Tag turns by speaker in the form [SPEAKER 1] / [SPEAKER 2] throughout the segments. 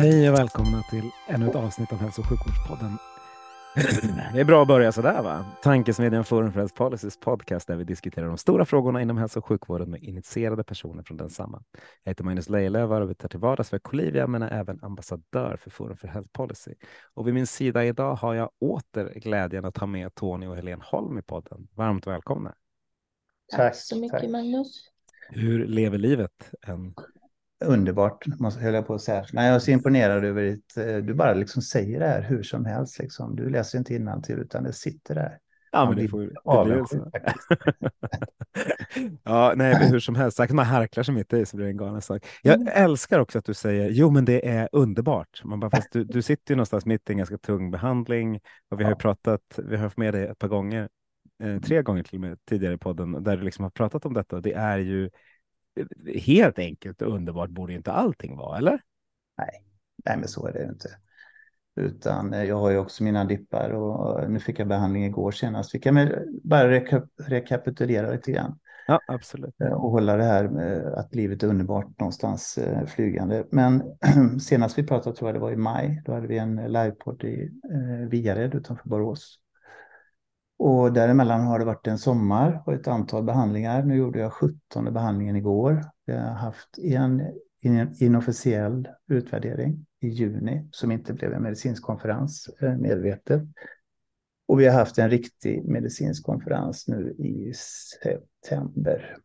[SPEAKER 1] Hej och välkomna till ännu ett avsnitt av Hälso och sjukvårdspodden. Det är bra att börja sådär va? Tankesmedjan Forum för Health Policies podcast där vi diskuterar de stora frågorna inom hälso och sjukvården med initierade personer från densamma. Jag heter Magnus Lejelöw och arbetar till vardags för Colivia men är även ambassadör för Forum för Health Policy. Och vid min sida idag har jag åter glädjen att ha med Tony och Helene Holm i podden. Varmt välkomna.
[SPEAKER 2] Tack så mycket tack. Magnus.
[SPEAKER 1] Hur lever livet? En
[SPEAKER 3] underbart, måste höll jag på att säga. Men jag är så imponerad över att eh, du bara liksom säger det här hur som helst. Liksom. Du läser inte innantill utan det sitter där.
[SPEAKER 1] Ja, men det, får, det blir så. ja, nej, hur som helst. Sagt man harklar sig mitt i så blir det en galen sak. Jag mm. älskar också att du säger jo, men det är underbart. Man bara, fast du, du sitter ju någonstans mitt i en ganska tung behandling och vi har ju pratat. Vi har haft med dig ett par gånger, eh, tre gånger till och med tidigare i podden där du liksom har pratat om detta. Det är ju helt enkelt och underbart borde inte allting vara, eller?
[SPEAKER 3] Nej, nej men så är det inte. Utan eh, jag har ju också mina dippar och nu fick jag behandling igår senast. Vi kan bara rekap rekapitulera lite grann.
[SPEAKER 1] Ja, absolut.
[SPEAKER 3] Eh, och hålla det här med att livet är underbart någonstans eh, flygande. Men senast vi pratade tror jag det var i maj. Då hade vi en livepodd i Viared utanför Borås. Och däremellan har det varit en sommar och ett antal behandlingar. Nu gjorde jag 17 behandlingen igår. Jag har haft en inofficiell utvärdering i juni som inte blev en medicinsk konferens eh, medvetet. Och vi har haft en riktig medicinsk konferens nu i september.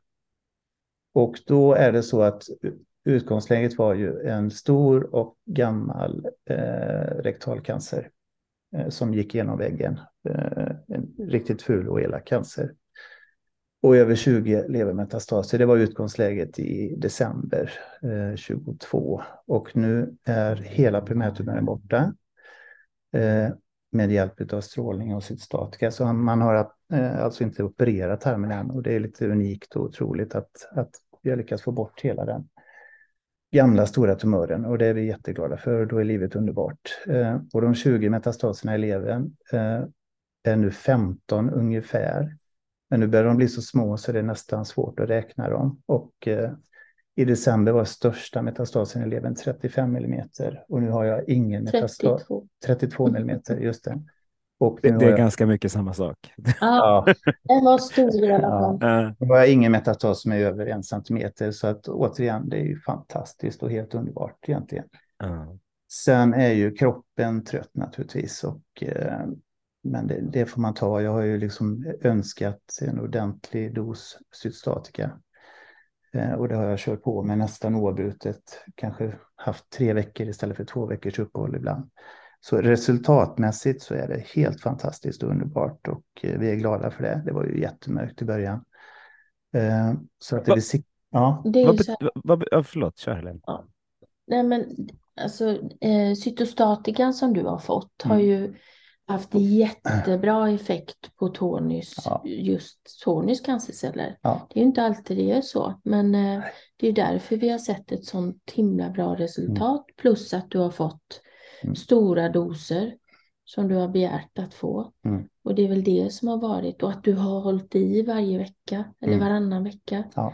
[SPEAKER 3] Och då är det så att utgångsläget var ju en stor och gammal eh, rektalcancer Eh, som gick genom väggen. Eh, en riktigt ful och elak cancer. Och över 20 levermetastaser. Det var utgångsläget i december eh, 22. Och nu är hela primärtumören borta. Eh, med hjälp av strålning och cytostatika. Så man har alltså inte opererat tarmen än. Och det är lite unikt och otroligt att, att vi har lyckats få bort hela den gamla stora tumören och det är vi jätteglada för. Då är livet underbart. Eh, och de 20 metastaserna i levern eh, är nu 15 ungefär. Men nu börjar de bli så små så det är nästan svårt att räkna dem. Och eh, i december var största metastasen i levern 35 millimeter och nu har jag ingen metastas. 32, 32 millimeter, just det.
[SPEAKER 1] Och det, det är jag... ganska mycket samma sak.
[SPEAKER 2] Ja, den var stor i alla fall.
[SPEAKER 3] Nu har jag ingen metastas som är över en centimeter, så att återigen, det är ju fantastiskt och helt underbart egentligen. Ja. Sen är ju kroppen trött naturligtvis, och, eh, men det, det, får man ta. Jag har ju liksom önskat en ordentlig dos cytostatika. Eh, och det har jag kört på med nästan oavbrutet, kanske haft tre veckor istället för två veckors uppehåll ibland. Så resultatmässigt så är det helt fantastiskt och underbart och eh, vi är glada för det. Det var ju jättemörkt i början. Eh, så att det vill
[SPEAKER 1] ja. Det är vad, vad, vad, förlåt, kör Helene. Ja.
[SPEAKER 2] Nej men alltså eh, cytostatikan som du har fått har mm. ju haft jättebra effekt på Tonys, ja. just Tonys cancerceller. Ja. Det är ju inte alltid det är så, men eh, det är därför vi har sett ett sånt himla bra resultat. Mm. Plus att du har fått mm. stora doser som du har begärt att få. Mm. Och det är väl det som har varit och att du har hållit i varje vecka eller mm. varannan vecka. Ja.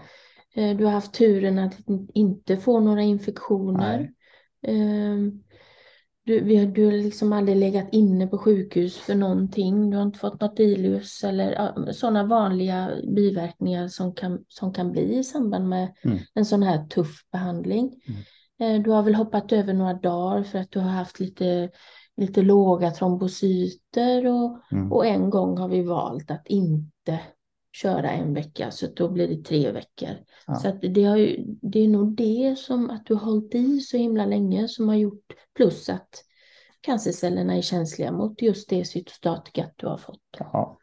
[SPEAKER 2] Eh, du har haft turen att inte få några infektioner. Um, du, vi, du har liksom aldrig legat inne på sjukhus för någonting. Du har inte fått något ilus eller ja, sådana vanliga biverkningar som kan, som kan bli i samband med mm. en sån här tuff behandling. Mm. Eh, du har väl hoppat över några dagar för att du har haft lite, lite låga trombocyter och, mm. och en gång har vi valt att inte köra en vecka så då blir det tre veckor. Ja. Så det, har ju, det är nog det som att du har hållit i så himla länge som har gjort plus att cancercellerna är känsliga mot just det cytostatika du har fått.
[SPEAKER 3] Ja.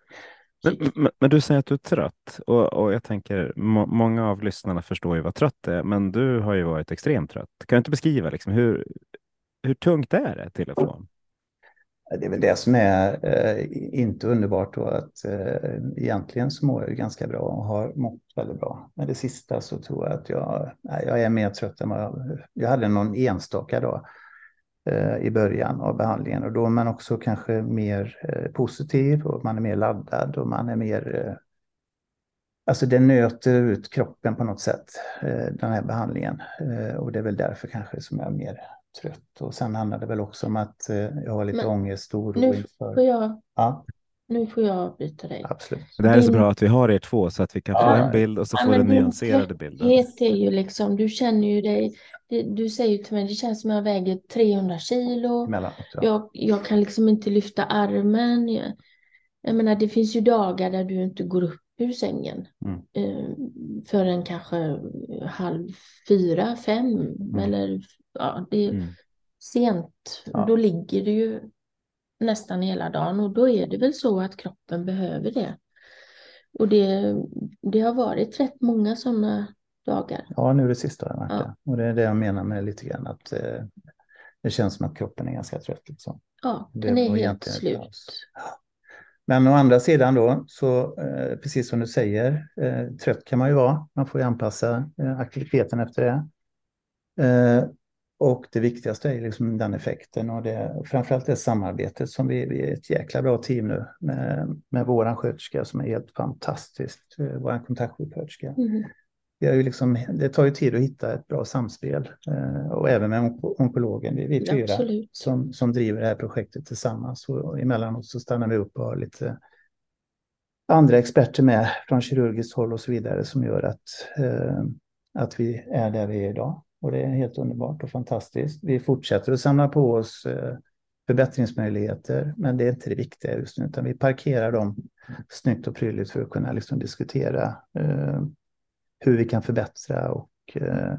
[SPEAKER 1] Men, men, men, du säger att du är trött och, och jag tänker må, många av lyssnarna förstår ju vad trött är, men du har ju varit extremt trött. Kan du inte beskriva liksom, hur, hur tungt är det till och från?
[SPEAKER 3] Det är väl det som är eh, inte underbart då att eh, egentligen så mår jag ju ganska bra och har mått väldigt bra. Men det sista så tror jag att jag, jag är mer trött än vad jag, jag hade någon enstaka dag eh, i början av behandlingen och då är man också kanske mer eh, positiv och man är mer laddad och man är mer eh, Alltså det nöter ut kroppen på något sätt, eh, den här behandlingen. Och det är väl därför kanske som jag är mer trött. Och sen handlar det väl också om att eh, jag har lite Men, ångest och oro
[SPEAKER 2] nu inför... Får jag, ja. Nu får jag avbryta dig.
[SPEAKER 3] Absolut.
[SPEAKER 1] Det här är så bra att vi har er två så att vi kan ja. få en bild och så ja, får du nyanserade bilder.
[SPEAKER 2] Det är ju liksom, du känner ju dig, du säger ju till mig, det känns som jag väger 300 kilo. Jag, jag kan liksom inte lyfta armen. Jag, jag menar, det finns ju dagar där du inte går upp ur sängen mm. eh, förrän kanske halv fyra, fem mm. eller ja, det är mm. sent. Ja. Då ligger du ju nästan hela dagen och då är det väl så att kroppen behöver det. Och det, det har varit rätt många sådana dagar.
[SPEAKER 3] Ja, nu är det sista har ja. Och det är det jag menar med lite grann att eh, det känns som att kroppen är ganska trött. Liksom.
[SPEAKER 2] Ja, den är helt slut.
[SPEAKER 3] Men å andra sidan då, så eh, precis som du säger, eh, trött kan man ju vara. Man får ju anpassa eh, aktiviteten efter det. Och det viktigaste är liksom den effekten och det, framförallt det samarbetet som vi, vi är ett jäkla bra team nu med, med våran sköterska som är helt fantastiskt, eh, vår kontaktsjuksköterska. Mm. liksom, det tar ju tid att hitta ett bra samspel eh, och även med onkologen, vi, vi fyra som, som driver det här projektet tillsammans och emellanåt så stannar vi upp och har lite andra experter med från kirurgiskt håll och så vidare som gör att, eh, att vi är där vi är idag. Och det är helt underbart och fantastiskt. Vi fortsätter att samla på oss eh, förbättringsmöjligheter, men det är inte det viktiga just nu, utan vi parkerar dem snyggt och prydligt för att kunna liksom diskutera eh, hur vi kan förbättra och eh,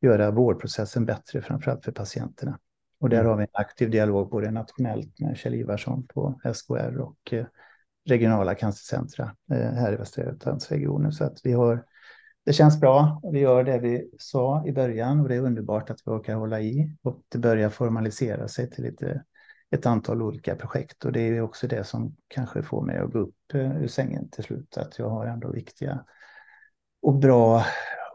[SPEAKER 3] göra vårdprocessen bättre, framförallt för patienterna. Och där mm. har vi en aktiv dialog både nationellt med Kjell Ivarsson på SKR och eh, regionala cancercentra eh, här i Västra Götalandsregionen. Så att vi har det känns bra. Vi gör det vi sa i början och det är underbart att vi orkar hålla i och det börjar formalisera sig till lite, ett antal olika projekt och det är också det som kanske får mig att gå upp eh, ur sängen till slut. Att jag har ändå viktiga och bra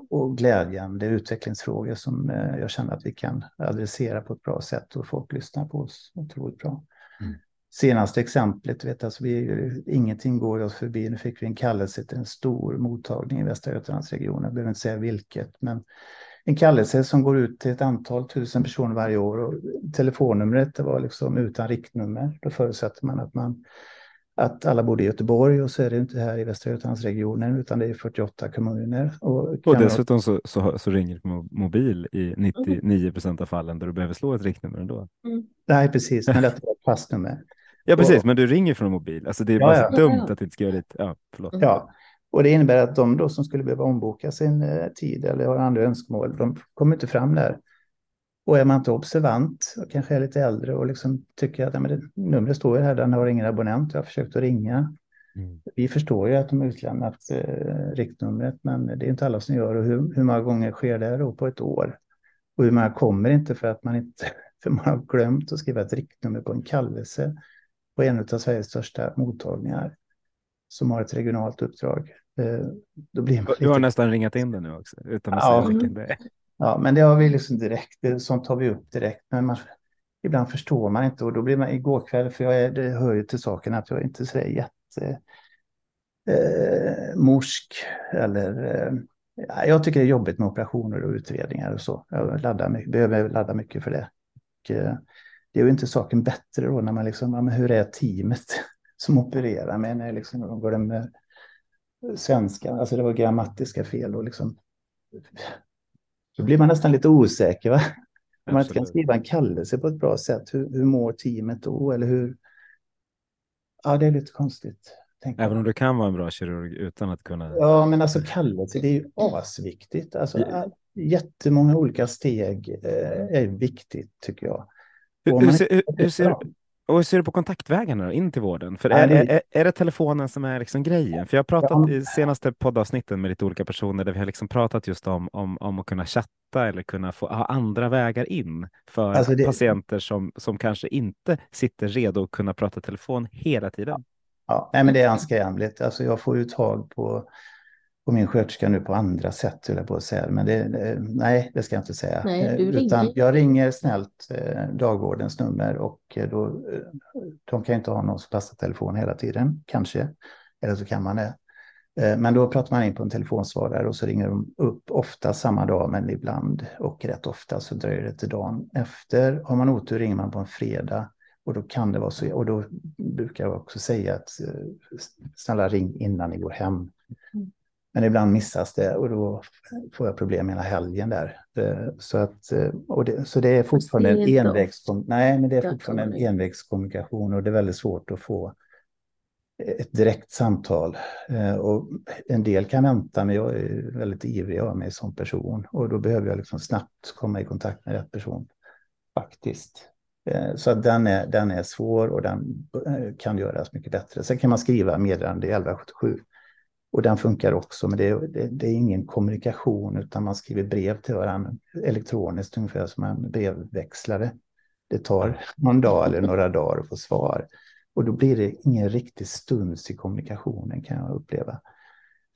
[SPEAKER 3] och glädjande utvecklingsfrågor som eh, jag känner att vi kan adressera på ett bra sätt och folk lyssnar på oss otroligt bra. Mm senaste exemplet, vet, alltså vi, ingenting går oss förbi. Nu fick vi en kallelse till en stor mottagning i Västra Götalandsregionen. Jag behöver inte säga vilket, men en kallelse som går ut till ett antal tusen personer varje år. Och telefonnumret det var liksom utan riktnummer. Då förutsätter man att, man att alla bor i Göteborg och så är det inte här i Västra Götalandsregionen utan det är 48 kommuner.
[SPEAKER 1] Och, och dessutom så, så, så ringer det mobil i 99 procent av fallen där du behöver slå ett riktnummer ändå.
[SPEAKER 3] Mm. Nej, precis, men detta var ett passnummer.
[SPEAKER 1] Ja, precis, och, men du ringer från mobil. Alltså det är bara ja, ja. dumt att det inte ska göra det. Ja, förlåt.
[SPEAKER 3] Ja, och det innebär att de då som skulle behöva omboka sin eh, tid eller har andra önskemål, de kommer inte fram där. Och är man inte observant och kanske är lite äldre och liksom tycker att ja, men det, numret står ju här, den har ingen abonnent, jag har försökt att ringa. Mm. Vi förstår ju att de utlämnat eh, riktnumret, men det är inte alla som gör. Och hur, hur många gånger sker det då på ett år? Och hur många kommer inte för att man inte för man har glömt att skriva ett riktnummer på en kallelse på en av Sveriges största mottagningar som har ett regionalt uppdrag. Eh,
[SPEAKER 1] då blir man. Du har nästan ringat in det nu också, utan att ja, säga vilken det är.
[SPEAKER 3] Ja, men det har vi liksom direkt, sånt tar vi upp direkt. Men man, ibland förstår man inte och då blir man igår kväll, för jag är, det hör ju till saken att jag är inte så jätte eh, morsk eller eh, jag tycker det är jobbigt med operationer och utredningar och så. Jag laddar, behöver ladda mycket för det. Och, eh, det är ju inte saken bättre då när man liksom, ja, men hur är teamet som opererar med när liksom, de går det med svenska, alltså det var grammatiska fel och liksom. Då blir man nästan lite osäker va? Om man inte kan skriva en kallelse på ett bra sätt, hur, hur mår teamet då? Eller hur? Ja, det är lite konstigt.
[SPEAKER 1] Även om du kan vara en bra kirurg utan att kunna.
[SPEAKER 3] Ja, men alltså kallelse, det är ju asviktigt. Alltså, ja. Jättemånga olika steg eh, är viktigt tycker jag.
[SPEAKER 1] Hur, hur, ser, hur, ser, Och hur ser du på kontaktvägarna in till vården? För är, är, är det telefonen som är liksom grejen? För jag har pratat i senaste poddavsnitten med lite olika personer där vi har liksom pratat just om, om, om att kunna chatta eller kunna få ha andra vägar in för alltså det... patienter som, som kanske inte sitter redo att kunna prata telefon hela tiden.
[SPEAKER 3] Ja, nej, men det är anskrämligt. Alltså jag får ju tag på på min sköterska nu på andra sätt, höll jag på att säga. Men det, nej, det ska jag inte säga.
[SPEAKER 2] Nej,
[SPEAKER 3] eh, Utan ringer. Jag ringer snällt eh, dagvårdens nummer och eh, då, de kan inte ha någon som passar telefon hela tiden, kanske. Eller så kan man det. Men då pratar man in på en telefonsvarare och så ringer de upp ofta samma dag, men ibland och rätt ofta så dröjer det till dagen efter. Har man otur ringer man på en fredag och då kan det vara så. Och då brukar jag också säga att snälla ring innan ni går hem. Men ibland missas det och då får jag problem hela helgen där. Eh, så, att, eh, och det, så det är fortfarande en, envägskom nej, men det är fortfarande en envägskommunikation och det är väldigt svårt att få ett direkt samtal. Eh, och en del kan vänta, men jag är väldigt ivrig av mig som person och då behöver jag liksom snabbt komma i kontakt med rätt person. Faktiskt. Så att den är, den är svår och den kan göras mycket bättre. Sen kan man skriva meddelande i 1177 och den funkar också, men det är, det, det, är ingen kommunikation utan man skriver brev till varandra elektroniskt, ungefär som en brevväxlare. Det tar någon dag eller några dagar att få svar. Och då blir det ingen riktig stuns i kommunikationen kan jag uppleva.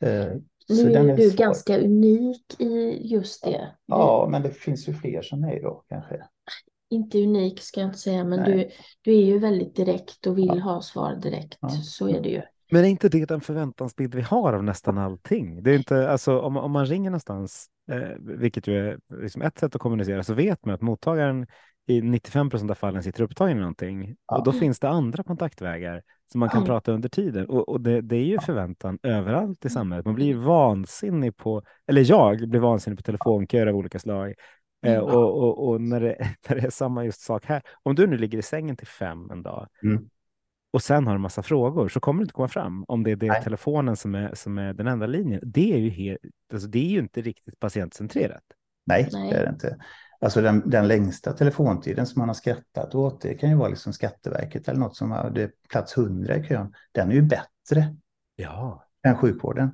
[SPEAKER 2] Eh, nu är, är du svår. ganska unik i just det.
[SPEAKER 3] Ja, men det finns ju fler som mig då kanske.
[SPEAKER 2] Inte unik ska jag inte säga, men du, du är ju väldigt direkt och vill ja. ha svar direkt. Ja. Så är det ju.
[SPEAKER 1] Men är inte det den förväntansbild vi har av nästan allting? Det är inte, alltså, om, om man ringer någonstans, eh, vilket ju är liksom ett sätt att kommunicera, så vet man att mottagaren i 95 procent av fallen sitter upptagen i någonting. Ja. Och då finns det andra kontaktvägar som man kan ja. prata under tiden. Och, och det, det, är ju förväntan överallt i samhället. Man blir vansinnig på, eller jag blir vansinnig på telefonköer av olika slag. Eh, mm. och, och, och när, det, när det är samma just sak här. Om du nu ligger i sängen till fem en dag mm och sen har en massa frågor så kommer det inte komma fram om det är det telefonen som är, som är den enda linjen. Det är ju, helt, alltså det är ju inte riktigt patientcentrerat.
[SPEAKER 3] Nej, Nej, det är det inte. Alltså den, den längsta telefontiden som man har skrattat åt, det kan ju vara liksom Skatteverket eller något som har plats 100 i kön. Den är ju bättre
[SPEAKER 1] ja.
[SPEAKER 3] än sjukvården.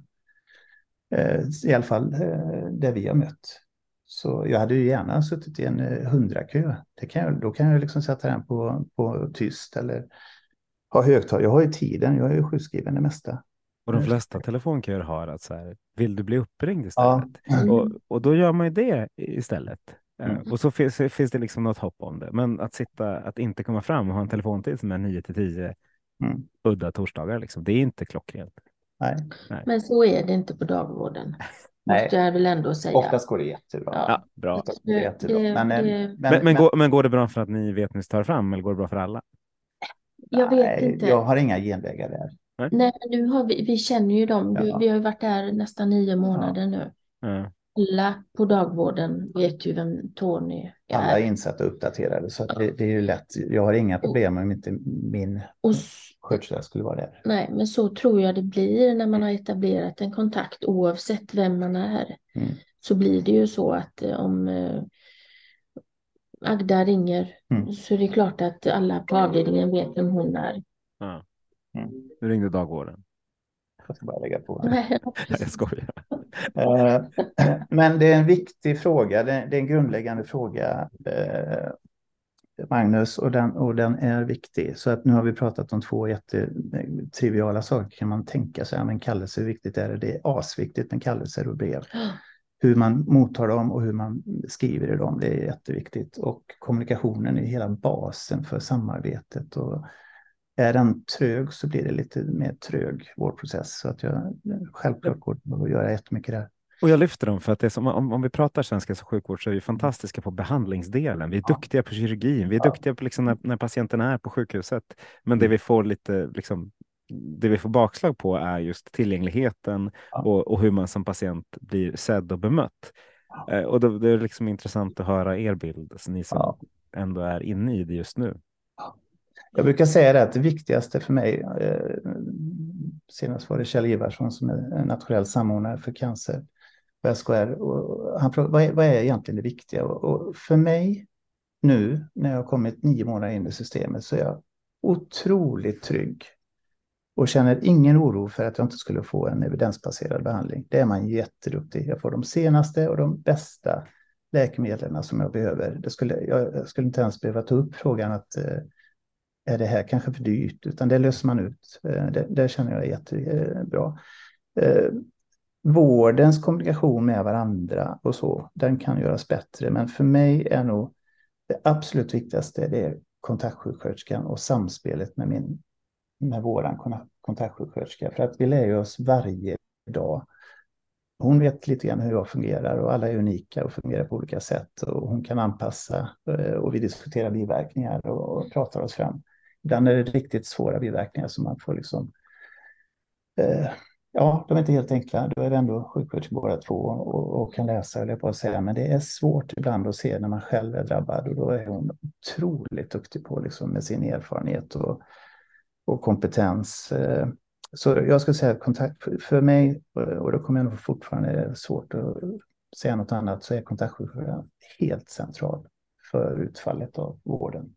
[SPEAKER 3] Eh, I alla fall eh, där vi har mött. Så jag hade ju gärna suttit i en eh, hundrakö. Det kan jag, då kan jag liksom sätta den på, på tyst eller ha högtalare. Jag har ju tiden, jag är ju sjukskriven det mesta.
[SPEAKER 1] Och de flesta telefonköer har att så här, vill du bli uppringd istället? Ja. Mm. Och, och då gör man ju det istället. Eh, mm. Och så finns, finns, det liksom något hopp om det. Men att sitta, att inte komma fram och ha en telefontid som är 9 till 10 mm. udda torsdagar, liksom, det är inte klockrent.
[SPEAKER 3] Nej.
[SPEAKER 2] Nej. Men så är det inte på dagvården. Nej. Måste jag väl ändå säga.
[SPEAKER 3] Oftast går det jättebra.
[SPEAKER 1] Ja, bra.
[SPEAKER 3] Det. Det, men, det,
[SPEAKER 1] men, men, men, går, men går det bra för att ni vet hur ni tar fram eller går det bra för alla?
[SPEAKER 2] Jag vet Nej, inte.
[SPEAKER 3] Jag har inga genvägar där.
[SPEAKER 2] Nej, nu har vi, vi känner ju dem. Ja. Vi har ju varit där nästan nio månader ja. nu. Ja. Alla på dagvården vet ju vem Tony
[SPEAKER 3] är. Alla är insatta och uppdaterade så det, det, är ju lätt. Jag har inga problem om inte min och, sköterska skulle vara där.
[SPEAKER 2] Nej, men så tror jag det blir när man har etablerat en kontakt oavsett vem man är. Mm. Så blir det ju så att eh, om eh, Agda ringer mm. så är det klart att alla på avdelningen vet vem hon är.
[SPEAKER 1] Ja. Mm. Nu ringde dagvården.
[SPEAKER 3] Jag ska bara lägga på.
[SPEAKER 1] Nej, jag skojar.
[SPEAKER 3] Eh, men det är en viktig fråga. Det är en grundläggande fråga, eh, Magnus, och den, och den är viktig. Så att nu har vi pratat om två jättetriviala saker. Kan man tänka sig, men kallelse, hur viktigt är det? Det är asviktigt med kallelser och brev hur man mottar dem och hur man skriver i dem. Det är jätteviktigt. Och kommunikationen är hela basen för samarbetet. Och är den trög så blir det lite mer trög vårdprocess. Så att jag självklart går att göra jättemycket där.
[SPEAKER 1] Och jag lyfter dem för att det är som, om, om vi pratar svensk hälso och sjukvård så är vi fantastiska på behandlingsdelen. Vi är ja. duktiga på kirurgin. Vi är ja. duktiga på liksom när, när patienten är på sjukhuset. Men det mm. vi får lite liksom, det vi får bakslag på är just tillgängligheten ja. och, och, hur man som patient blir sedd och bemött. Ja. Eh, och då, det är liksom intressant att höra er bild, alltså ni som ja. ändå är inne i det just nu.
[SPEAKER 3] Jag brukar säga det att det viktigaste för mig, eh, senast var det Kjell Ivarsson som är nationell samordnare för cancer på SKR. Och han frågade, vad är, vad är egentligen det viktiga? Och, och för mig nu, när jag har kommit nio månader in i systemet, så är jag otroligt trygg och känner ingen oro för att jag inte skulle få en evidensbaserad behandling. Det är man jätteduktig. Jag får de senaste och de bästa läkemedlen som jag behöver. Det skulle, jag skulle inte ens behöva ta upp frågan att eh, är det här kanske för dyrt, utan det löser man ut. Eh, det, det känner jag är jättebra. Eh, eh, vårdens kommunikation med varandra och så, den kan göras bättre. Men för mig är nog det absolut viktigaste det är kontaktsjuksköterskan och samspelet med, min, med våran kontaktsjuksköterska. För att vi lär oss varje dag. Hon vet lite grann hur jag fungerar och alla är unika och fungerar på olika sätt. Och hon kan anpassa eh, och vi diskuterar biverkningar och pratar oss fram. Ibland är det riktigt svåra biverkningar som man får liksom eh, Ja, de är inte helt enkla. Då är det ändå sjuksköterskor båda två och, och kan läsa, eller på att säga. Men det är svårt ibland att se när man själv är drabbad och då är hon otroligt duktig på liksom med sin erfarenhet och, och kompetens. Eh, så jag skulle säga att kontakt för mig, och då kommer jag nog fortfarande svårt att säga något annat, så är kontaktsjukvården helt central för utfallet av vården.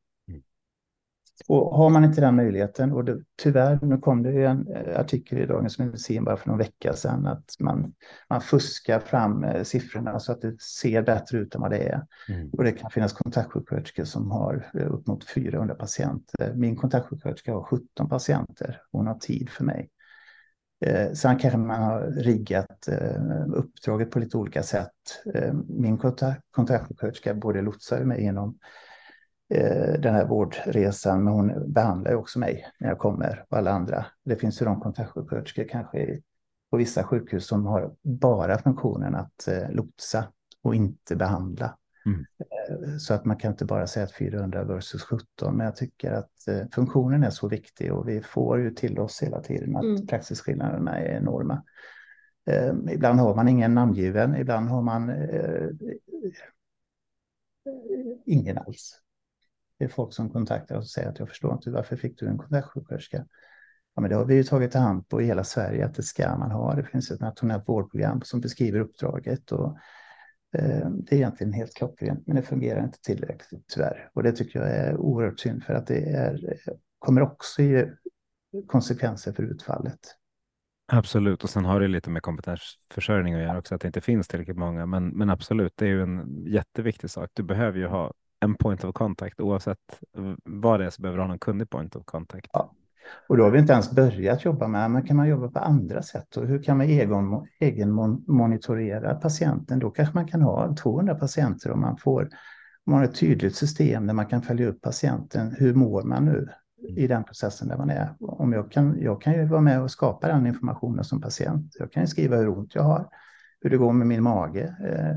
[SPEAKER 3] Och har man inte den möjligheten, och det, tyvärr, nu kom det ju en eh, artikel i Dagens Medicin bara för någon vecka sedan, att man, man fuskar fram eh, siffrorna så att det ser bättre ut än vad det är. Mm. Och det kan finnas kontaktsjuksköterskor som har eh, upp mot 400 patienter. Min kontaktsjuksköterska har 17 patienter. Hon har tid för mig. Eh, sen kanske man har riggat eh, uppdraget på lite olika sätt. Eh, min kontaktsjuksköterska både lotsar mig genom den här vårdresan, men hon behandlar ju också mig när jag kommer och alla andra. Det finns ju de kontaktsjuksköterskor kanske på vissa sjukhus som har bara funktionen att eh, lotsa och inte behandla. Mm. Eh, så att man kan inte bara säga att 400 versus 17, men jag tycker att funktionen är så viktig och vi får ju till oss hela tiden att mm. praxisskillnaderna är enorma. Ibland har man ingen namngiven, ibland har man ingen alls. Det är folk som kontaktar oss och säger att jag förstår inte varför fick du en kontaktsjuksköterska? Ja, men det har vi ju tagit hand på i hela Sverige att det ska man ha. Det finns ett nationellt vårdprogram som beskriver uppdraget och eh, det är egentligen helt klockrent, men det fungerar inte tillräckligt tyvärr. Och det tycker jag är oerhört synd för att det är, kommer också ge konsekvenser för utfallet.
[SPEAKER 1] Absolut, och sen har det lite med kompetensförsörjning att göra också, att det inte finns tillräckligt många. Men, men absolut, det är ju en jätteviktig sak. Du behöver ju ha en point of contact oavsett vad det är så behöver du ha någon kunnig point of contact. Ja.
[SPEAKER 3] Och då har vi inte ens börjat jobba med, men kan man jobba på andra sätt? Och hur kan man egen, egen monitorera patienten? Då kanske man kan ha 200 patienter om man får om man har ett tydligt system där man kan följa upp patienten. Hur mår man nu i den processen där man är? Om jag, kan, jag kan ju vara med och skapa den informationen som patient. Jag kan ju skriva hur ont jag har, hur det går med min mage. Eh,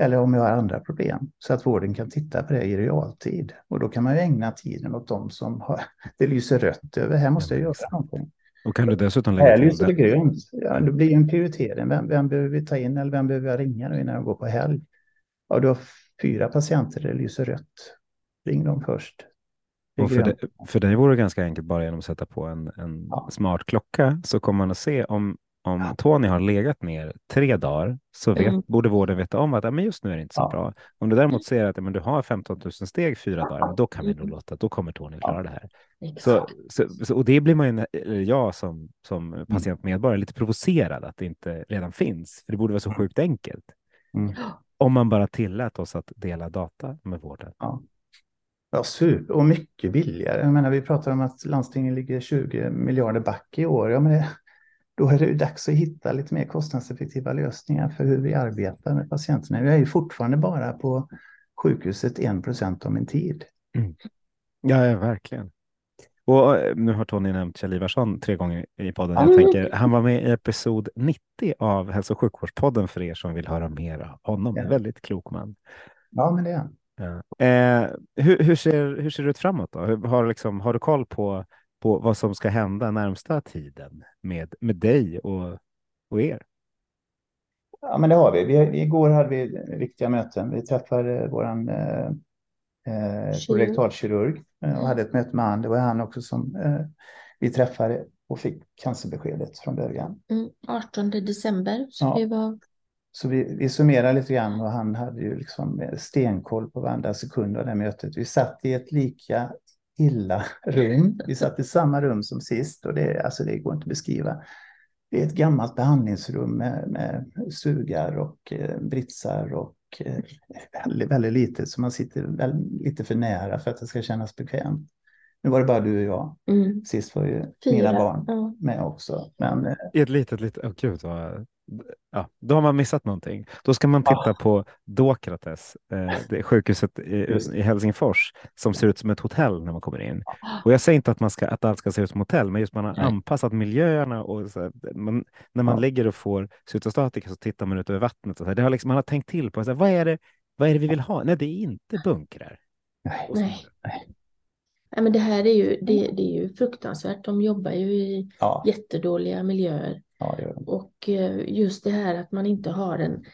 [SPEAKER 3] eller om jag har andra problem så att vården kan titta på det i realtid. Och då kan man ju ägna tiden åt dem som har, det lyser rött över, här måste jag göra någonting.
[SPEAKER 1] Och kan du dessutom lägga
[SPEAKER 3] Här lyser det grönt. Ja, det blir en prioritering. Vem, vem behöver vi ta in eller vem behöver jag ringa nu innan jag går på helg? Ja, du har fyra patienter där det lyser rött. Ring dem först.
[SPEAKER 1] Och för, det, för dig vore det ganska enkelt bara genom att sätta på en, en ja. smart klocka så kommer man att se om om ja. Tony har legat ner tre dagar så vet, mm. borde vården veta om att men just nu är det inte så ja. bra. Om du däremot ser att men du har 15 000 steg fyra dagar, då kan vi nog mm. låta, då kommer Tony klara det här. Så, så, så, och det blir man ju, jag som, som mm. patientmedborgare, lite provocerad att det inte redan finns. För det borde vara så mm. sjukt enkelt. Mm. Om man bara tillät oss att dela data med vården.
[SPEAKER 3] Ja. Ja, super. Och mycket billigare. Jag menar, vi pratar om att landstingen ligger 20 miljarder back i år. Ja, men det, då är det dags att hitta lite mer kostnadseffektiva lösningar för hur vi arbetar med patienterna. Jag är ju fortfarande bara på sjukhuset 1 procent av min tid.
[SPEAKER 1] Mm. Ja, ja, verkligen. Och eh, nu har Tony nämnt Kjell Ivarsson tre gånger i podden. Jag tänker, han var med i episod 90 av Hälso och sjukvårdspodden för er som vill höra mer av honom. Ja. Väldigt klok man.
[SPEAKER 3] Ja, men det är han.
[SPEAKER 1] Ja. Eh, hur, hur, ser, hur ser det ut framåt? Då? Har, liksom, har du koll på på vad som ska hända närmsta tiden med, med dig och, och er?
[SPEAKER 3] Ja, men det har vi. vi. Igår hade vi viktiga möten. Vi träffade vår eh, eh rektalkirurg eh, och hade ett möte med han. Det var han också som eh, vi träffade och fick cancerbeskedet från början.
[SPEAKER 2] Mm, 18 december. Så ja. det var
[SPEAKER 3] så vi, vi summerar lite grann och han hade ju liksom stenkoll på varenda sekund av det mötet. Vi satt i ett lika illa rum. Vi satt i samma rum som sist och det, alltså det går inte att beskriva. Det är ett gammalt behandlingsrum med, med sugar och eh, britsar och eh, väldigt, väldigt litet så man sitter väldigt, lite för nära för att det ska kännas bekvämt. Nu var det bara du och jag. Mm. Sist var ju Fyra. mina barn ja. med också. Men, eh,
[SPEAKER 1] I ett litet, litet, oh, gud vad ja, då har man missat någonting. Då ska man titta ah. på Dokrates, eh, det sjukhuset i, i, Helsingfors, som ser ut som ett hotell när man kommer in. Och jag säger inte att, man ska, att allt ska se ut som hotell, men just man har Nej. anpassat miljöerna och så, man, när man ja. ligger och får cytostatika så tittar man ut över vattnet. Och så, det har liksom, man har tänkt till på så, vad, är det, vad är det vi vill ha? Nej, det är inte bunkrar.
[SPEAKER 2] Nej. Nej. Men det här är ju, det, det, är ju fruktansvärt. De jobbar ju i ja. jättedåliga miljöer. Ja, och eh, just det här att man inte har en,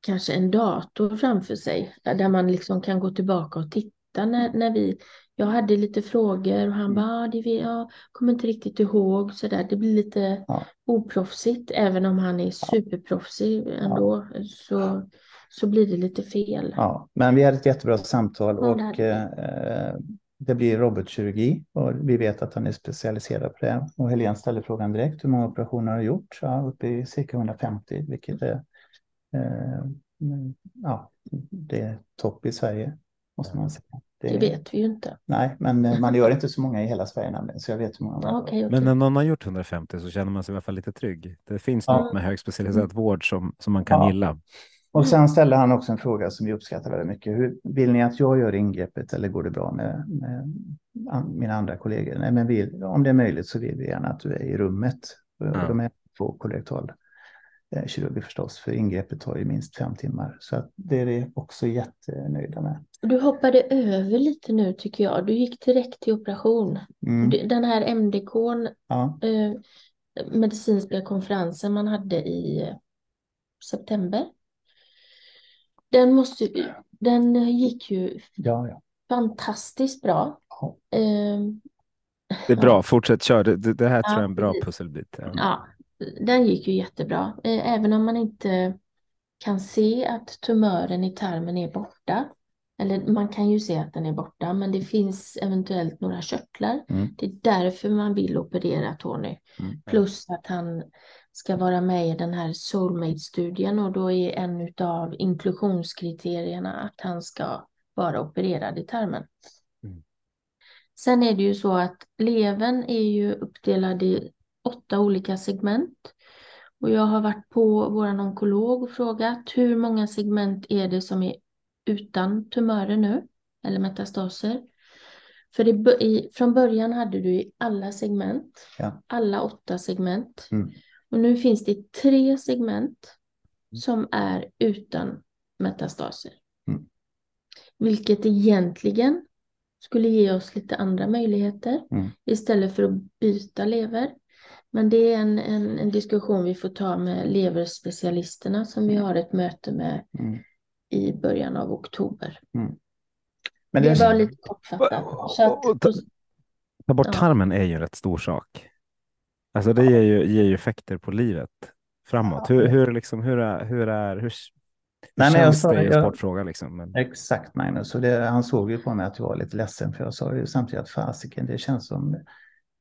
[SPEAKER 2] kanske en dator framför sig där man liksom kan gå tillbaka och titta när, när vi jag hade lite frågor och han mm. bara, ah, det jag kommer inte riktigt ihåg så där. Det blir lite ja. oproffsigt, även om han är superproffsig ändå, ja. så, så blir det lite fel.
[SPEAKER 3] Ja, men vi hade ett jättebra samtal och eh, det blir robotkirurgi och vi vet att han är specialiserad på det. Och Helene ställde frågan direkt, hur många operationer har du gjort? Ja, uppe i cirka 150, vilket är, eh, ja, det är topp i Sverige, måste man säga.
[SPEAKER 2] Det, det, vet vi ju inte.
[SPEAKER 3] Nej, men eh, man gör inte så många i hela Sverige nämligen, så jag vet hur många.
[SPEAKER 2] Okay, okay.
[SPEAKER 1] Men när någon har gjort 150 så känner man sig i alla fall lite trygg. Det finns ja. något med högspecialiserad vård som, som man kan ja. gilla.
[SPEAKER 3] Och sen ställde han också en fråga som vi uppskattar väldigt mycket. Hur, vill ni att jag gör ingreppet eller går det bra med, med mina andra kollegor? Nej, men vi, om det är möjligt så vill vi gärna att du är i rummet. Mm. De är på kolorektal eh, kirurgi förstås, för ingreppet tar ju minst fem timmar. Så att det är vi också jättenöjda med.
[SPEAKER 2] Du hoppade över lite nu tycker jag. Du gick direkt till operation. Mm. Den här MDK, ja. eh, medicinska konferensen man hade i september. Den, måste, den gick ju ja, ja. fantastiskt bra. Ja.
[SPEAKER 1] Um, det är bra, fortsätt kör. Det, det här tror jag är en bra pusselbit.
[SPEAKER 2] Ja. den gick ju jättebra. Eh, även om man inte kan se att tumören i tarmen är borta. Eller man kan ju se att den är borta, men det finns eventuellt några körtlar. Mm. Det är därför man vill operera Tony. Mm. Plus att han ska vara med i den här Soulmate-studien och då är en av inklusionskriterierna att han ska vara opererad i tarmen. Mm. Sen är det ju så att levern är ju uppdelad i åtta olika segment. Och jag har varit på vår onkolog och frågat hur många segment är det som är utan tumörer nu, eller metastaser. För det, i, från början hade du i alla segment, ja. alla åtta segment. Mm. Och nu finns det tre segment mm. som är utan metastaser. Mm. Vilket egentligen skulle ge oss lite andra möjligheter mm. istället för att byta lever. Men det är en, en, en, diskussion vi får ta med leverspecialisterna som vi har ett möte med mm. i början av oktober. Mm. Men det, det var lite kortfattat. Att,
[SPEAKER 1] ta bort tarmen är ju en rätt stor sak. Alltså det ger ju, ger ju effekter på livet framåt. Hur, hur, liksom, hur, är, hur, är, hur, hur Nej, känns jag, det i en sportfråga? Liksom? Men...
[SPEAKER 3] Exakt Magnus, och det, han såg ju på mig att jag var lite ledsen för jag sa ju samtidigt att fasiken, det känns som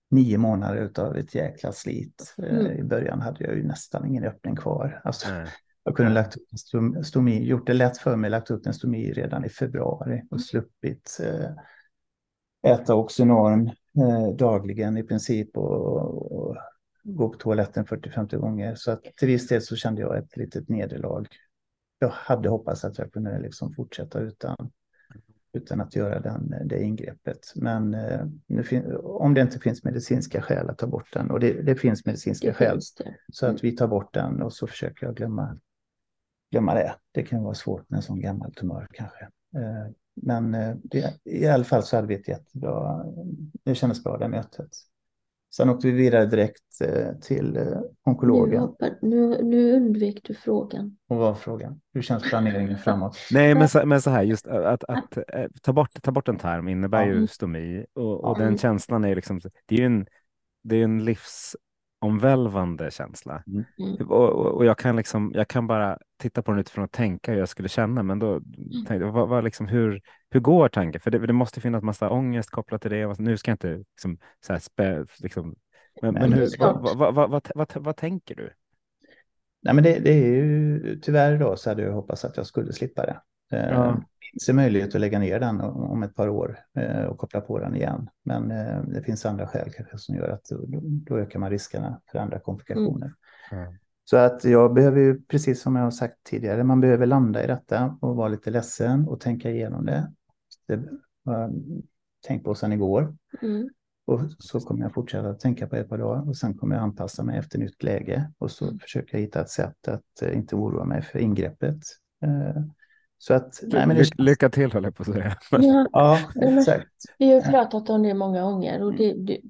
[SPEAKER 3] nio månader av ett jäkla slit. Eh, mm. I början hade jag ju nästan ingen öppning kvar. Alltså, jag kunde lagt upp en stomi, gjort det lätt för mig, lagt upp en stomi redan i februari och sluppit eh, äta Oxynorm eh, dagligen i princip och, och gå på toaletten 40-50 gånger. Så att till viss del så kände jag ett litet nederlag. Jag hade hoppats att jag kunde liksom fortsätta utan, utan att göra den, det ingreppet. Men eh, om det inte finns medicinska skäl att ta bort den, och det, det finns medicinska det skäl, finns så att vi tar bort den och så försöker jag glömma, glömma det. Det kan vara svårt med en sån gammal tumör kanske. Eh, men eh, det, i alla fall så hade vi ett jättebra, det kändes bra det mötet. Sen åkte vi vidare direkt eh, till eh, onkologen.
[SPEAKER 2] Nu, nu, nu undvek du frågan.
[SPEAKER 3] Och vad var frågan? Hur känns planeringen framåt?
[SPEAKER 1] Nej, men så, men så här, just att, att, att ta, bort, ta bort en tarm innebär ja. ju stomi och, och ja. den känslan är liksom, det är ju en, det är en livsomvälvande känsla. Mm. Och, och, jag kan liksom, jag kan bara titta på den utifrån att tänka hur jag skulle känna, men då tänkte jag, vad, vad liksom, hur, hur går tanken? För det, det måste finnas massa ångest kopplat till det. Nu ska jag inte liksom, så här spä, liksom, men, men hur, vad, vad, vad, vad, vad, vad tänker du?
[SPEAKER 3] Nej, men det, det, är ju tyvärr då så hade jag hoppats att jag skulle slippa det. Eh, ja. Det finns en möjlighet att lägga ner den om ett par år eh, och koppla på den igen. Men eh, det finns andra skäl kanske som gör att då, då ökar man riskerna för andra komplikationer. Mm. Så att jag behöver ju, precis som jag har sagt tidigare, man behöver landa i detta och vara lite ledsen och tänka igenom det. Det har jag tänkt på sedan igår. Mm. Och så kommer jag fortsätta att tänka på ett par dagar och sen kommer jag anpassa mig efter nytt läge och så mm. försöker jag hitta ett sätt att inte oroa mig för ingreppet. Så att,
[SPEAKER 1] nej, men det... Lycka till håller jag på att säga.
[SPEAKER 2] Ja, ja exakt. Vi har pratat om det många gånger och det, det,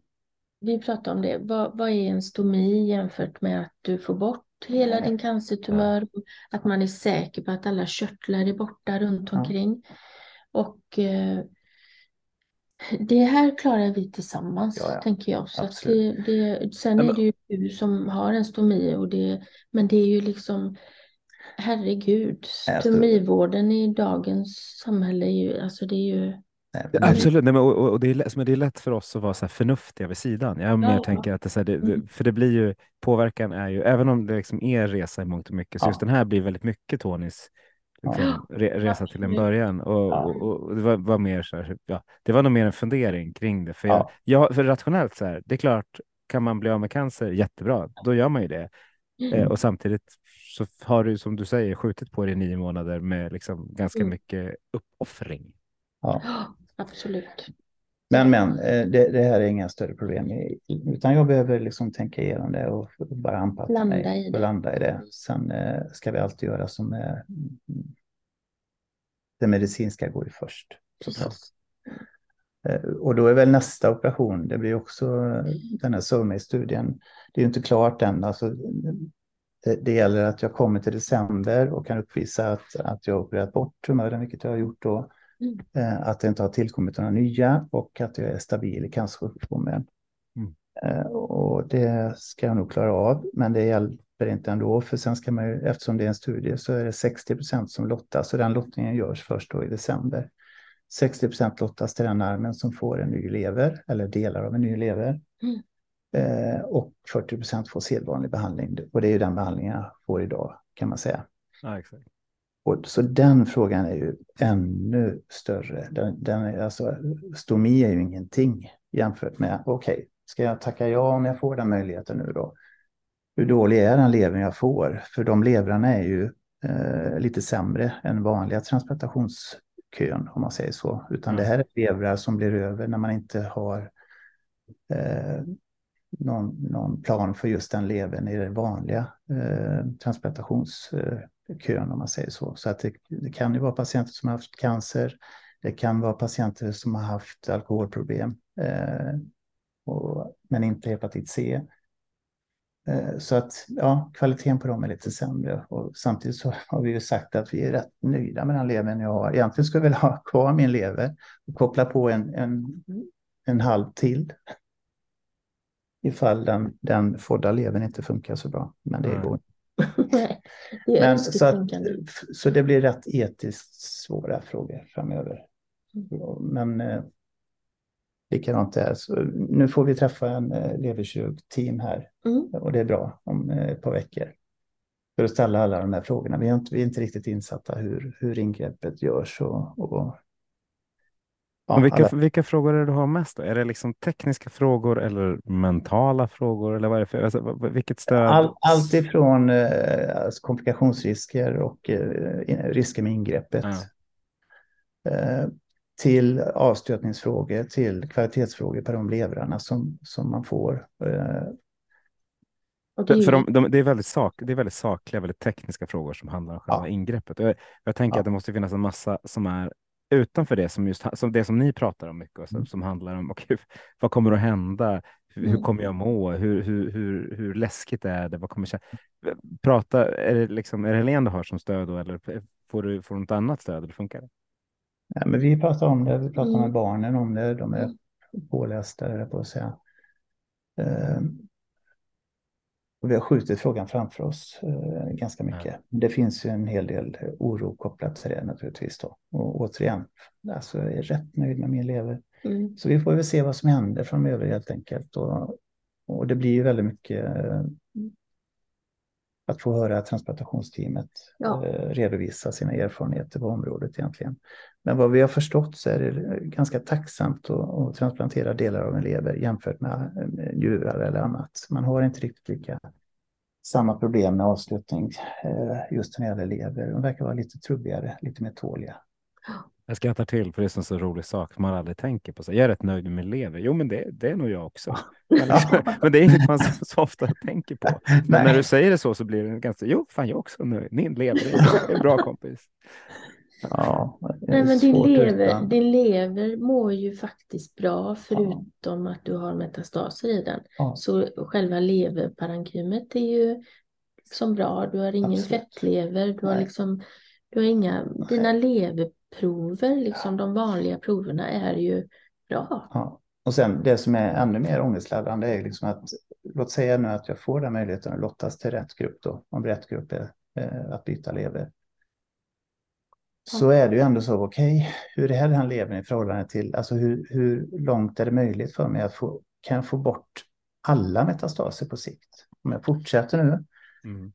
[SPEAKER 2] vi pratar om det. Vad, vad är en stomi jämfört med att du får bort hela din cancertumör? Ja. Att man är säker på att alla körtlar är borta runt omkring. Ja. Och eh, det här klarar vi tillsammans, ja, ja. tänker jag. Så det, det, sen är det ju du som har en stomi, och det, men det är ju liksom herregud, stomivården i dagens samhälle är ju, alltså det är ju
[SPEAKER 1] Ja, absolut, Nej, men, och, och, det, är lätt, men det är lätt för oss att vara så här förnuftiga vid sidan. Jag ja. tänker att det, så här, det, det, för det blir ju, påverkan är ju, även om det liksom är resa i mångt och mycket, så ja. just den här blir väldigt mycket Tonys liksom, re, resa till en början. Och, och, och det var, var, mer så här, ja, det var nog mer en fundering kring det. För, jag, jag, för rationellt så här, det är klart, kan man bli av med cancer, jättebra, då gör man ju det. Mm. Eh, och samtidigt så har du, som du säger, skjutit på det i nio månader med liksom ganska mm. mycket uppoffring.
[SPEAKER 2] Ja. Absolut.
[SPEAKER 3] Men, men eh, det, det, här är inga större problem, utan jag behöver liksom tänka igenom det och bara anpassa landa mig och landa i det. Sen eh, ska vi alltid göra som är, det medicinska går ju först. Såklart. Eh, och då är väl nästa operation, det blir också den här SOME-studien. Det är ju inte klart än. Alltså, det, det, gäller att jag kommer till december och kan uppvisa att, att jag har opererat bort tumören, vilket jag har gjort då. Mm. Eh, att det inte har tillkommit några nya och att jag är stabil i cancersjukdomen. Mm. Eh, och det ska jag nog klara av, men det hjälper inte ändå, för sen ska man ju, eftersom det är en studie så är det 60 procent som lottas och den lottningen görs först då i december. 60 procent lottas till den armen som får en ny lever eller delar av en ny lever. Mm. Eh, och 40 procent får sedvanlig behandling och det är ju den behandlingen jag får idag kan man säga.
[SPEAKER 1] Ja, exakt.
[SPEAKER 3] Och, så den frågan är ju ännu större. Den, den är, alltså, stomi är ju ingenting jämfört med, okej, okay, ska jag tacka ja om jag får den möjligheten nu då? Hur dålig är den levern jag får? För de levrarna är ju eh, lite sämre än vanliga transplantationskön, om man säger så. Utan mm. det här är levrar som blir över när man inte har eh, någon, någon, plan för just den levern i den vanliga eh, transplantationskön om man säger så. Så att det, det, kan ju vara patienter som har haft cancer. Det kan vara patienter som har haft alkoholproblem, eh, och, men inte hepatit C. Eh, så att ja, kvaliteten på dem är lite sämre och samtidigt så har vi ju sagt att vi är rätt nöjda med den levern jag har. Egentligen skulle jag vilja ha kvar min lever och koppla på en, en, en halv till. Ifall den, den fodda levern inte funkar så bra, men det går Nej, det Men, så, att, så det blir rätt etiskt svåra frågor framöver. Mm. Men eh, likadant där. Så nu får vi träffa en eh, leverkirurg-team här mm. och det är bra om eh, ett par veckor. För att ställa alla de här frågorna. Vi är inte, vi är inte riktigt insatta hur, hur ingreppet görs och, och
[SPEAKER 1] Ja, vilka, vilka frågor är det du har mest? Då? Är det liksom tekniska frågor eller mentala frågor? Eller vad är det för, alltså, vilket stöd?
[SPEAKER 3] All, allt ifrån eh, alltså komplikationsrisker och eh, risker med ingreppet ja. eh, till avstötningsfrågor, till kvalitetsfrågor på de levrarna som, som man får. Eh.
[SPEAKER 1] Det, för de, de, det, är väldigt sak, det är väldigt sakliga, väldigt tekniska frågor som handlar om själva ja. ingreppet. Jag, jag tänker ja. att det måste finnas en massa som är utanför det som just som det som ni pratar om mycket, som, mm. som handlar om okay, vad kommer att hända? Hur, hur mm. kommer jag må? Hur, hur, hur, hur läskigt är det? Vad kommer jag... Prata, är det, liksom, är det Helene du har som stöd då, eller får du, får du något annat stöd? Eller funkar det?
[SPEAKER 3] Ja, men vi pratar om det, vi pratar mm. med barnen om det, de är pålästa, på att säga. Och vi har skjutit frågan framför oss eh, ganska mycket. Ja. Det finns ju en hel del oro kopplat till det naturligtvis. Då. Och återigen, alltså jag är rätt nöjd med min lever. Mm. Så vi får väl se vad som händer framöver helt enkelt. Och, och det blir ju väldigt mycket eh, att få höra transplantationsteamet ja. eh, redovisa sina erfarenheter på området egentligen. Men vad vi har förstått så är det ganska tacksamt att, att transplantera delar av en lever jämfört med njurar eller annat. Man har inte riktigt lika samma problem med avslutning eh, just när det gäller lever. De verkar vara lite trubbigare, lite mer tåliga.
[SPEAKER 1] Jag skrattar till för det är en så rolig sak man aldrig tänker på. Så jag är rätt nöjd med min lever. Jo, men det, det är nog jag också. Men, liksom, men det är inget man så, så ofta tänker på. Men när du säger det så så blir det ganska, jo, fan jag är också nöjd. Min lever är en bra kompis.
[SPEAKER 2] Ja, Nej, men din lever, din lever mår ju faktiskt bra förutom ja. att du har metastaser i den. Ja. Så själva leverparenkymet är ju liksom bra. Du har ingen Absolut. fettlever. Du har liksom du har inga, dina leverprover, liksom de vanliga proverna är ju bra.
[SPEAKER 3] Ja. Och sen det som är ännu mer ångestladdande är liksom att låt säga nu att jag får den möjligheten att lottas till rätt grupp då, om rätt grupp är eh, att byta lever så är det ju ändå så, okej, okay, hur är den levern i förhållande till, alltså hur, hur långt är det möjligt för mig att få, kan jag få bort alla metastaser på sikt? Om jag fortsätter nu, mm.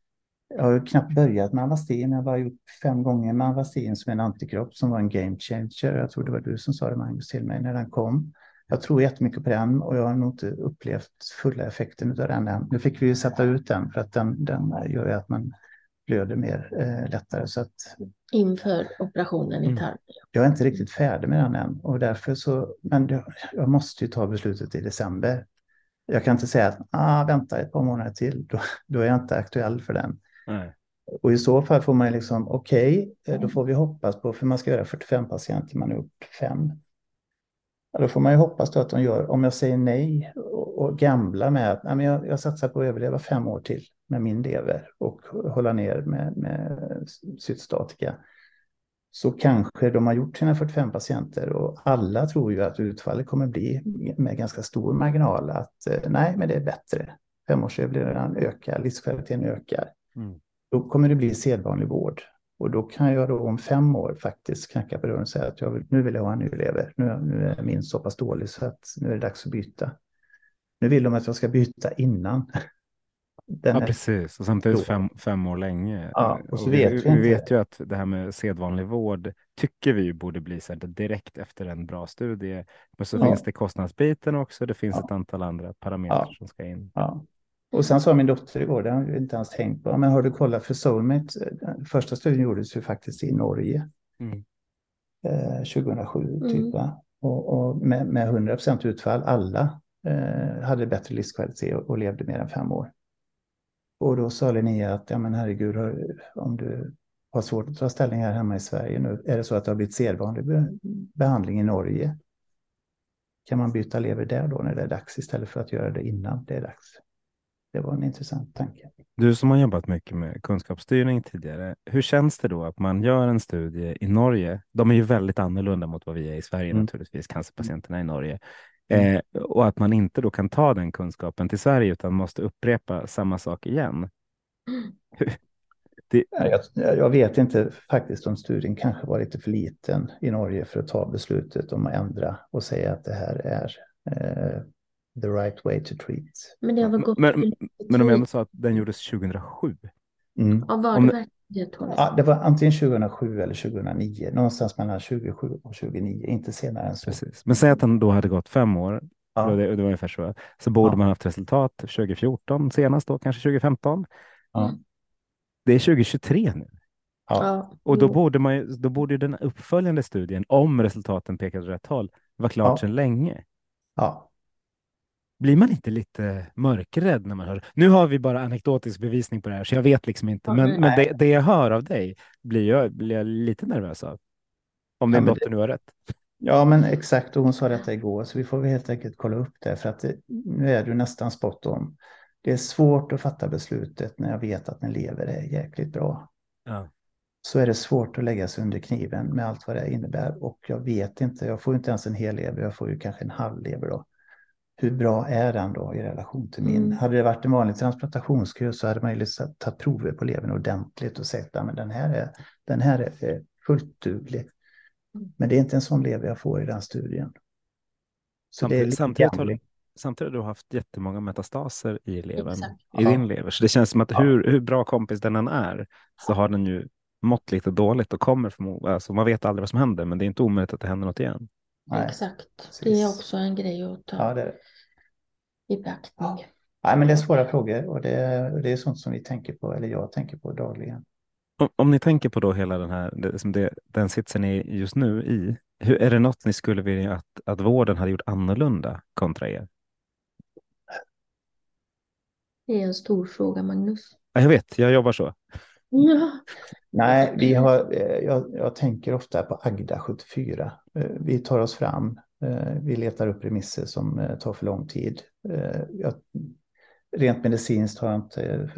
[SPEAKER 3] Jag har knappt börjat med Avastin, jag har bara gjort fem gånger med Avastin som en antikropp som var en game changer. Jag tror det var du som sa det Magnus till mig när den kom. Jag tror jättemycket på den och jag har nog inte upplevt fulla effekten av den än. Nu fick vi ju sätta ut den för att den, den gör ju att man blöder mer eh, lättare. Så att,
[SPEAKER 2] Inför operationen i mm. tarmen?
[SPEAKER 3] Jag är inte riktigt färdig med den än. Och därför så, men jag måste ju ta beslutet i december. Jag kan inte säga att ah, vänta ett par månader till, då, då är jag inte aktuell för den. Nej. Och i så fall får man liksom, okej, okay, eh, då får vi hoppas på, för man ska göra 45 patienter, man är upp fem. Då får man ju hoppas då att de gör, om jag säger nej och, och gamblar med att nej, men jag, jag satsar på att överleva fem år till med min lever och hålla ner med, med cytostatika så kanske de har gjort sina 45 patienter och alla tror ju att utfallet kommer bli med ganska stor marginal att eh, nej, men det är bättre. Femårsöverlevnaden ökar, livskvaliteten ökar. Mm. Då kommer det bli sedvanlig vård och då kan jag då om fem år faktiskt knacka på dörren och säga att jag vill, nu vill jag ha en ny lever. Nu, nu är min så pass dålig så att nu är det dags att byta. Nu vill de att jag ska byta innan.
[SPEAKER 1] Den ja, precis. Och samtidigt fem, fem år länge.
[SPEAKER 3] Ja, och så
[SPEAKER 1] och
[SPEAKER 3] vet
[SPEAKER 1] vi, vi, vi vet ju att det här med sedvanlig vård tycker vi borde bli så direkt efter en bra studie. Men så ja. finns det kostnadsbiten också. Det finns ja. ett antal andra parametrar som ska in.
[SPEAKER 3] Ja. Och sen sa min dotter igår, det har jag inte ens tänkt på, men har du kollat för Soulmate? Första studien gjordes ju faktiskt i Norge. Mm. Eh, 2007 mm. typ. Va? Och, och med, med 100 utfall, alla eh, hade bättre livskvalitet och, och levde mer än fem år. Och då sa Linnea att, ja men herregud, om du har svårt att ta ställning här hemma i Sverige nu, är det så att det har blivit sedvanlig behandling i Norge? Kan man byta lever där då när det är dags istället för att göra det innan det är dags? Det var en intressant tanke.
[SPEAKER 1] Du som har jobbat mycket med kunskapsstyrning tidigare, hur känns det då att man gör en studie i Norge? De är ju väldigt annorlunda mot vad vi är i Sverige mm. naturligtvis, cancerpatienterna i Norge. Mm. Eh, och att man inte då kan ta den kunskapen till Sverige utan måste upprepa samma sak igen.
[SPEAKER 3] Det... Jag, jag, vet inte faktiskt om studien kanske var lite för liten i Norge för att ta beslutet om att ändra och säga att det här är eh, the right way to treat.
[SPEAKER 2] Men det har gått
[SPEAKER 1] men, men de ändå sa att den gjordes 2007.
[SPEAKER 2] Mm. Ja, var det
[SPEAKER 3] Ja, det var antingen 2007 eller 2009, någonstans mellan 2007 och 2009, inte senare än så.
[SPEAKER 1] Precis. Men säg att den då hade gått fem år, ja. det, det var ungefär så, så borde ja. man haft resultat 2014 senast då, kanske 2015. Ja. Det är 2023 nu. Ja. Och då borde, man, då borde den uppföljande studien, om resultaten pekar åt rätt håll, vara klart ja. sedan länge.
[SPEAKER 3] Ja,
[SPEAKER 1] blir man inte lite mörkrädd när man hör? Nu har vi bara anekdotisk bevisning på det här, så jag vet liksom inte. Men, men det, det, jag hör av dig blir jag, blir jag lite nervös av. Om din ja, dotter nu har rätt.
[SPEAKER 3] Ja, men exakt. Och hon sa detta igår, så vi får helt enkelt kolla upp det. För att det, nu är du nästan spot on. Det är svårt att fatta beslutet när jag vet att en lever är jäkligt bra. Ja. Så är det svårt att lägga sig under kniven med allt vad det innebär. Och jag vet inte, jag får inte ens en hel lever, jag får ju kanske en halv lever då. Hur bra är den då i relation till min? Mm. Hade det varit en vanlig transplantationskö så hade man ju liksom tagit prover på levern ordentligt och sett att den här är, den här är fullt duglig. Men det är inte en sån lever jag får i den studien.
[SPEAKER 1] Så samtidigt, det är samtidigt, har, samtidigt har du haft jättemånga metastaser i levern, Exakt. i din lever. Så det känns som att ja. hur, hur bra kompis den än är så har den ju mått lite dåligt och kommer förmodligen, alltså man vet aldrig vad som händer, men det är inte omöjligt att det händer något igen.
[SPEAKER 2] Nej, Exakt, precis. det är också en grej att ta ja, det i beaktning. Ja.
[SPEAKER 3] Nej, men det är svåra frågor och det, det är sånt som vi tänker på, eller jag tänker på dagligen.
[SPEAKER 1] Om, om ni tänker på då hela den här, det, det, den sitsen ni är just nu i, hur, är det något ni skulle vilja att, att vården hade gjort annorlunda kontra er?
[SPEAKER 2] Det är en stor fråga, Magnus.
[SPEAKER 1] Ja, jag vet, jag jobbar så.
[SPEAKER 3] Nej, vi har, eh, jag, jag tänker ofta på Agda 74. Eh, vi tar oss fram, eh, vi letar upp remisser som tar för lång tid. Jag, rent medicinskt har jag, inte,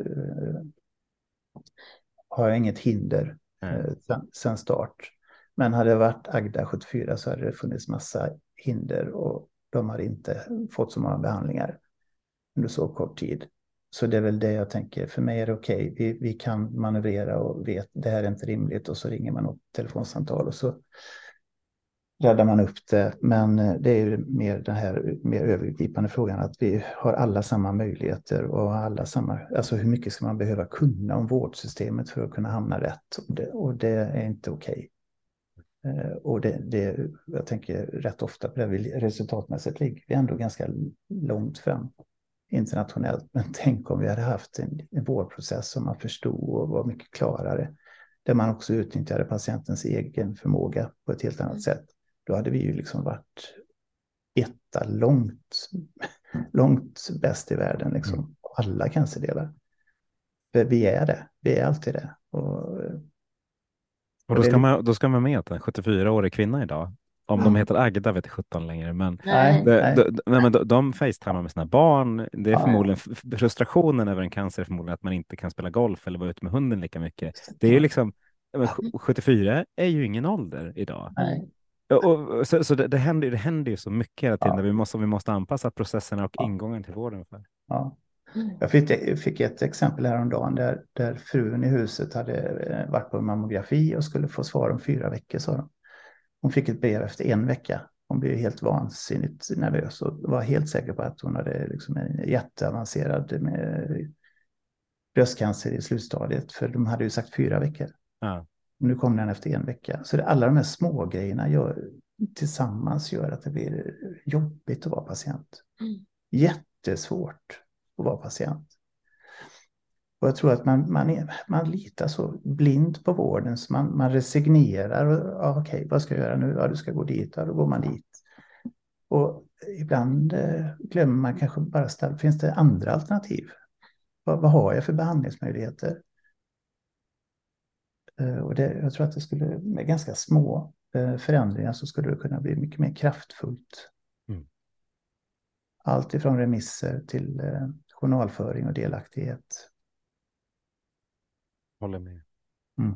[SPEAKER 3] har jag inget hinder mm. sen, sen, start. Men hade det varit Agda 74 så hade det funnits massa hinder och de hade inte fått så många behandlingar under så kort tid. Så det är väl det jag tänker. För mig är det okej. Okay. Vi, vi kan manövrera och vet det här är inte rimligt och så ringer man upp telefonsamtal och så räddar man upp det. Men eh, det är ju mer den här mer övergripande frågan att vi har alla samma möjligheter och alla samma, alltså hur mycket ska man behöva kunna om vårdsystemet för att kunna hamna rätt? Och det, och det är inte okej. Okay. Och det, det, jag tänker rätt ofta på det, resultatmässigt ligger vi ändå ganska långt fram internationellt. Men tänk om vi hade haft en, en vårdprocess som man förstod och var mycket klarare. Där man också utnyttjade patientens egen förmåga på ett helt annat mm. sätt. Då hade vi ju liksom varit etta långt, långt bäst i världen, liksom. Mm. Alla cancerdelar. För vi är det, vi är alltid det. Och,
[SPEAKER 1] och då, ska man, då ska man med att en 74-årig kvinna idag om mm. de heter Agda vet jag 17 längre, men, nej, det, nej. De, nej, men de, de facetimar med sina barn. Det är förmodligen frustrationen över en cancer är förmodligen att man inte kan spela golf eller vara ute med hunden lika mycket. Det är ju liksom, 74 är ju ingen ålder idag.
[SPEAKER 2] Nej.
[SPEAKER 1] Och, och, så så det, det, händer, det händer ju så mycket hela tiden ja. vi måste, vi måste anpassa processerna och ja. ingången till vården. För.
[SPEAKER 3] Ja. Jag fick, fick ett exempel häromdagen där, där frun i huset hade eh, varit på mammografi och skulle få svar om fyra veckor, sa de. Hon fick ett brev efter en vecka. Hon blev helt vansinnigt nervös och var helt säker på att hon hade liksom en jätteavancerad med bröstcancer i slutstadiet. För de hade ju sagt fyra veckor.
[SPEAKER 1] Ja.
[SPEAKER 3] Nu kom den efter en vecka. Så det, alla de här små grejerna gör, tillsammans gör att det blir jobbigt att vara patient. Mm. Jättesvårt att vara patient. Och jag tror att man, man, är, man litar så blint på vården så man, man resignerar. Och, ja, okej, vad ska jag göra nu? Ja, du ska gå dit. Ja, då går man dit. Och ibland eh, glömmer man kanske bara ställa, finns det andra alternativ? Vad, vad har jag för behandlingsmöjligheter? Eh, och det, jag tror att det skulle, med ganska små eh, förändringar så skulle det kunna bli mycket mer kraftfullt. Mm. Allt ifrån remisser till journalföring och delaktighet
[SPEAKER 1] håller med. Mm.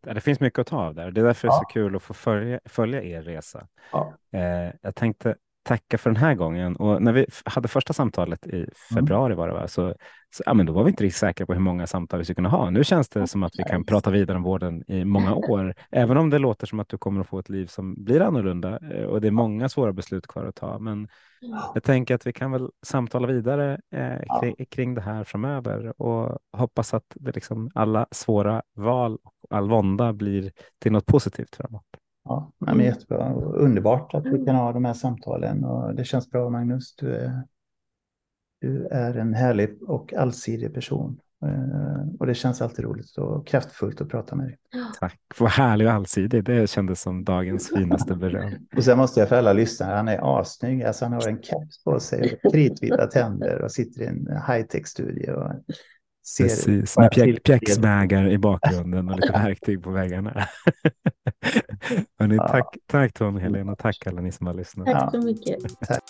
[SPEAKER 1] Det finns mycket att ta av där. Det är därför ja. det är så kul att få följa, följa er resa.
[SPEAKER 3] Ja.
[SPEAKER 1] Eh, jag tänkte tacka för den här gången. Och när vi hade första samtalet i mm. februari var det va? Så, så ja, men då var vi inte riktigt säkra på hur många samtal vi skulle kunna ha. Nu känns det som att vi kan prata vidare om vården i många år, även om det låter som att du kommer att få ett liv som blir annorlunda eh, och det är många svåra beslut kvar att ta. Men jag tänker att vi kan väl samtala vidare eh, kring, kring, det här framöver och hoppas att det liksom alla svåra val och all vånda blir till något positivt framåt.
[SPEAKER 3] Ja, men mm. jättebra. Underbart att vi mm. kan ha de här samtalen och det känns bra Magnus. Du är, du är en härlig och allsidig person. Eh, och det känns alltid roligt och kraftfullt att prata med dig.
[SPEAKER 1] Tack, vad härlig och allsidig. Det kändes som dagens finaste beröm.
[SPEAKER 3] och sen måste jag för alla lyssnare, han är assnygg. Alltså han har en keps på sig, kritvita tänder och sitter i en
[SPEAKER 1] Precis, med pjäx, pjäxbägar i bakgrunden och lite verktyg på väggarna. Hörrni, ja. tack, tack Tom Helena och tack alla ni som har lyssnat.
[SPEAKER 2] Tack så mycket.
[SPEAKER 3] Tack.